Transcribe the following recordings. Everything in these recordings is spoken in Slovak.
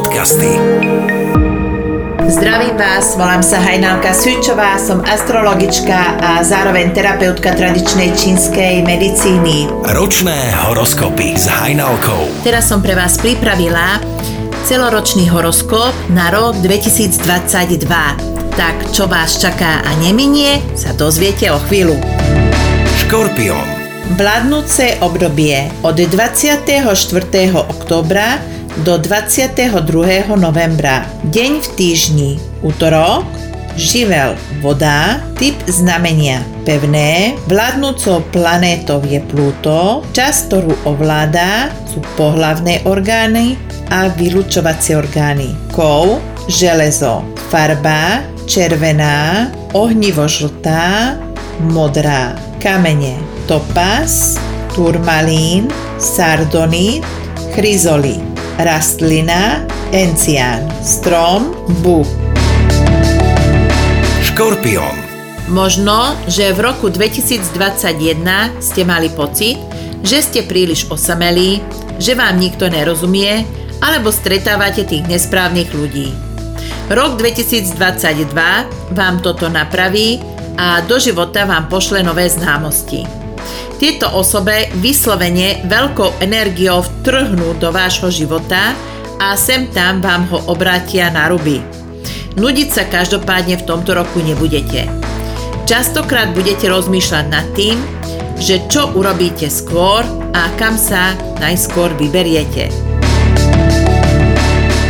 podcasty. Zdravím vás, volám sa Hajnalka Sučová, som astrologička a zároveň terapeutka tradičnej čínskej medicíny. Ročné horoskopy s Hajnalkou. Teraz som pre vás pripravila celoročný horoskop na rok 2022. Tak čo vás čaká a neminie, sa dozviete o chvíľu. Škorpión. Vládnúce obdobie od 24. oktobra do 22. novembra. Deň v týždni. Útorok. Živel. Voda, typ znamenia. Pevné, vládnúcou planétou je Pluto, čas, ktorú ovláda, sú pohlavné orgány a vylúčovacie orgány. Kov, železo, farba, červená, ohnivo-žltá, modrá, kamene, topaz, turmalín, sardonit, chryzolít rastlina, encián, strom, buk. Škorpión. Možno, že v roku 2021 ste mali pocit, že ste príliš osamelí, že vám nikto nerozumie, alebo stretávate tých nesprávnych ľudí. Rok 2022 vám toto napraví a do života vám pošle nové známosti. Tieto osobe vyslovene veľkou energiou vtrhnú do vášho života a sem tam vám ho obrátia na ruby. Nudiť sa každopádne v tomto roku nebudete. Častokrát budete rozmýšľať nad tým, že čo urobíte skôr a kam sa najskôr vyberiete.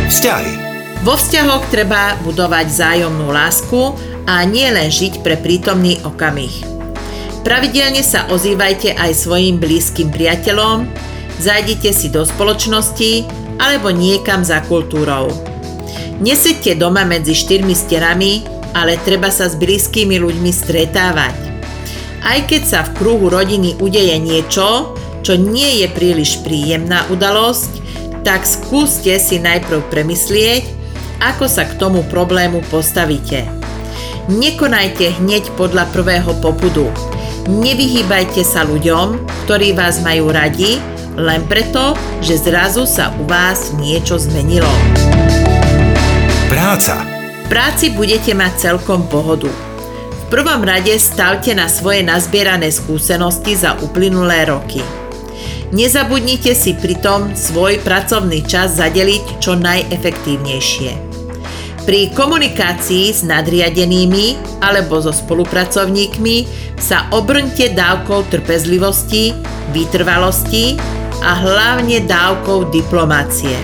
Vzťahy. Vo vzťahoch treba budovať vzájomnú lásku a nie len žiť pre prítomný okamih. Pravidelne sa ozývajte aj svojim blízkym priateľom, zajdite si do spoločnosti alebo niekam za kultúrou. Nesedte doma medzi štyrmi stenami, ale treba sa s blízkymi ľuďmi stretávať. Aj keď sa v kruhu rodiny udeje niečo, čo nie je príliš príjemná udalosť, tak skúste si najprv premyslieť, ako sa k tomu problému postavíte. Nekonajte hneď podľa prvého popudu. Nevyhýbajte sa ľuďom, ktorí vás majú radi, len preto, že zrazu sa u vás niečo zmenilo. Práca. V práci budete mať celkom pohodu. V prvom rade stavte na svoje nazbierané skúsenosti za uplynulé roky. Nezabudnite si pritom svoj pracovný čas zadeliť čo najefektívnejšie. Pri komunikácii s nadriadenými alebo so spolupracovníkmi sa obrňte dávkou trpezlivosti, vytrvalosti a hlavne dávkou diplomácie.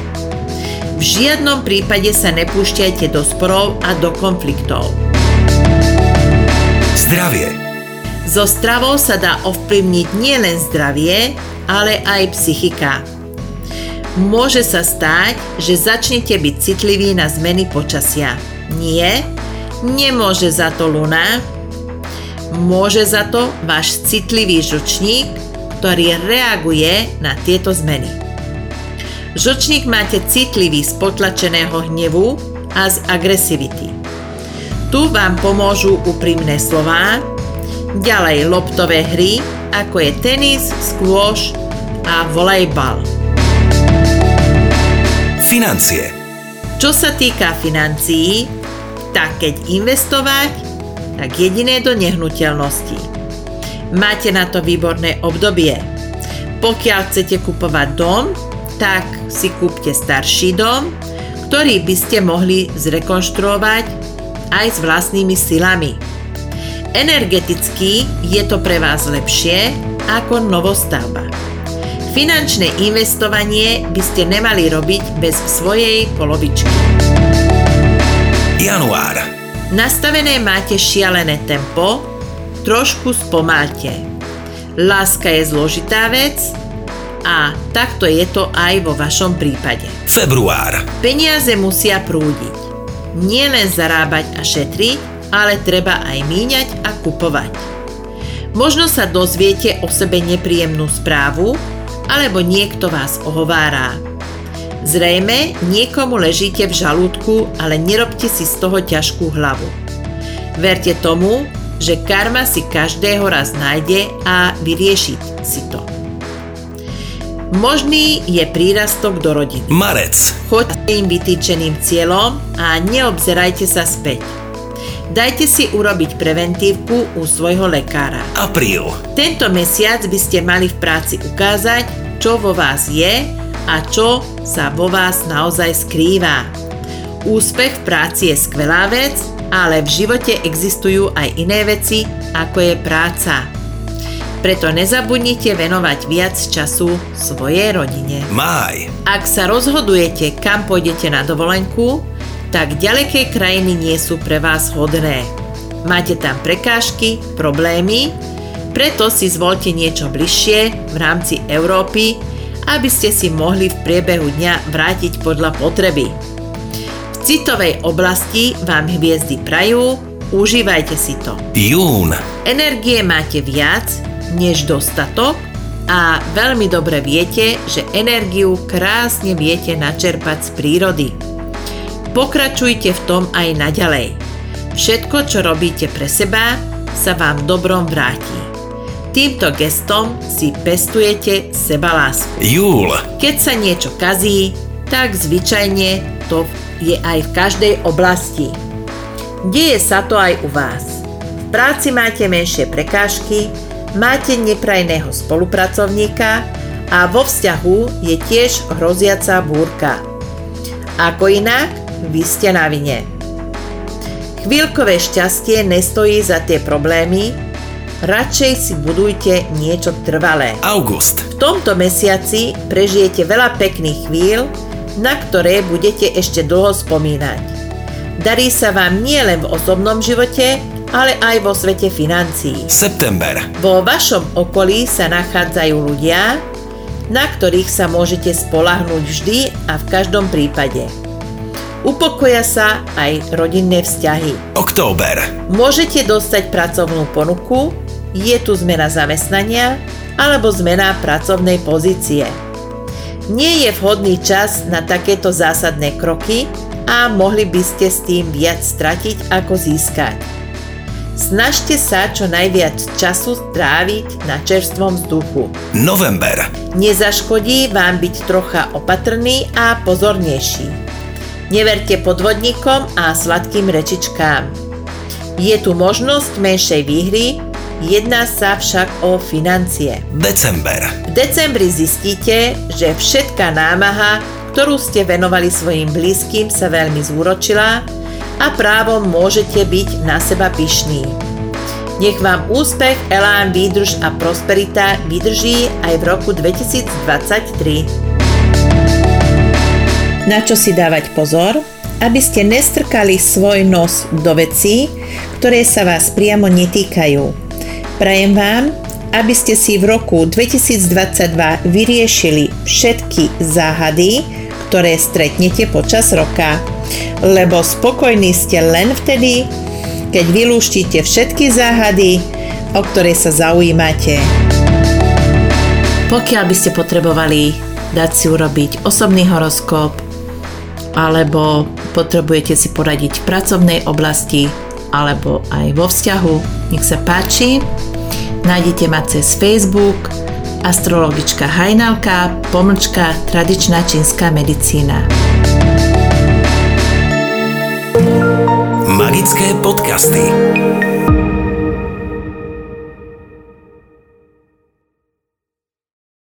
V žiadnom prípade sa nepúšťajte do sporov a do konfliktov. Zdravie. So stravou sa dá ovplyvniť nielen zdravie, ale aj psychika. Môže sa stať, že začnete byť citliví na zmeny počasia. Nie, nemôže za to luna, môže za to váš citlivý žlčník, ktorý reaguje na tieto zmeny. Žlčník máte citlivý z potlačeného hnevu a z agresivity. Tu vám pomôžu úprimné slová, ďalej loptové hry, ako je tenis, skôš a volejbal. Financie. Čo sa týka financií, tak keď investovať, tak jediné do nehnuteľností. Máte na to výborné obdobie. Pokiaľ chcete kupovať dom, tak si kúpte starší dom, ktorý by ste mohli zrekonštruovať aj s vlastnými silami. Energeticky je to pre vás lepšie ako novostavba. Finančné investovanie by ste nemali robiť bez svojej polovičky. Január. Nastavené máte šialené tempo, trošku spomálte. Láska je zložitá vec a takto je to aj vo vašom prípade. Február. Peniaze musia prúdiť. Nie len zarábať a šetriť, ale treba aj míňať a kupovať. Možno sa dozviete o sebe nepríjemnú správu, alebo niekto vás ohovárá. Zrejme niekomu ležíte v žalúdku, ale nerobte si z toho ťažkú hlavu. Verte tomu, že karma si každého raz nájde a vyrieši si to. Možný je prírastok do rodiny. Marec. Choďte im vytýčeným cieľom a neobzerajte sa späť. Dajte si urobiť preventívku u svojho lekára. Apríl. Tento mesiac by ste mali v práci ukázať, čo vo vás je a čo sa vo vás naozaj skrýva. Úspech v práci je skvelá vec, ale v živote existujú aj iné veci, ako je práca. Preto nezabudnite venovať viac času svojej rodine. Máj. Ak sa rozhodujete, kam pôjdete na dovolenku, tak ďaleké krajiny nie sú pre vás hodné. Máte tam prekážky, problémy, preto si zvolte niečo bližšie v rámci Európy, aby ste si mohli v priebehu dňa vrátiť podľa potreby. V citovej oblasti vám hviezdy prajú, užívajte si to. Jún. Energie máte viac než dostatok a veľmi dobre viete, že energiu krásne viete načerpať z prírody. Pokračujte v tom aj naďalej. Všetko, čo robíte pre seba, sa vám dobrom vráti. Týmto gestom si pestujete sebalásku. Júl. Keď sa niečo kazí, tak zvyčajne to je aj v každej oblasti. Deje sa to aj u vás. V práci máte menšie prekážky, máte neprajného spolupracovníka a vo vzťahu je tiež hroziaca búrka. Ako inak, vy ste na vine. Chvíľkové šťastie nestojí za tie problémy, radšej si budujte niečo trvalé. August. V tomto mesiaci prežijete veľa pekných chvíľ, na ktoré budete ešte dlho spomínať. Darí sa vám nielen v osobnom živote, ale aj vo svete financií. September. Vo vašom okolí sa nachádzajú ľudia, na ktorých sa môžete spolahnúť vždy a v každom prípade. Upokoja sa aj rodinné vzťahy. Október. Môžete dostať pracovnú ponuku, je tu zmena zamestnania alebo zmena pracovnej pozície. Nie je vhodný čas na takéto zásadné kroky a mohli by ste s tým viac stratiť ako získať. Snažte sa čo najviac času stráviť na čerstvom vzduchu. November. Nezaškodí vám byť trocha opatrný a pozornejší. Neverte podvodníkom a sladkým rečičkám. Je tu možnosť menšej výhry, jedná sa však o financie. December. V decembri zistíte, že všetká námaha, ktorú ste venovali svojim blízkym, sa veľmi zúročila a právom môžete byť na seba pyšní. Nech vám úspech, elán, výdrž a prosperita vydrží aj v roku 2023. Na čo si dávať pozor? Aby ste nestrkali svoj nos do vecí, ktoré sa vás priamo netýkajú. Prajem vám, aby ste si v roku 2022 vyriešili všetky záhady, ktoré stretnete počas roka. Lebo spokojní ste len vtedy, keď vylúštite všetky záhady, o ktoré sa zaujímate. Pokiaľ by ste potrebovali dať si urobiť osobný horoskop, alebo potrebujete si poradiť v pracovnej oblasti alebo aj vo vzťahu, nech sa páči. Nájdete ma cez Facebook astrologička Hajnalka, pomlčka tradičná čínska medicína. Magické podcasty.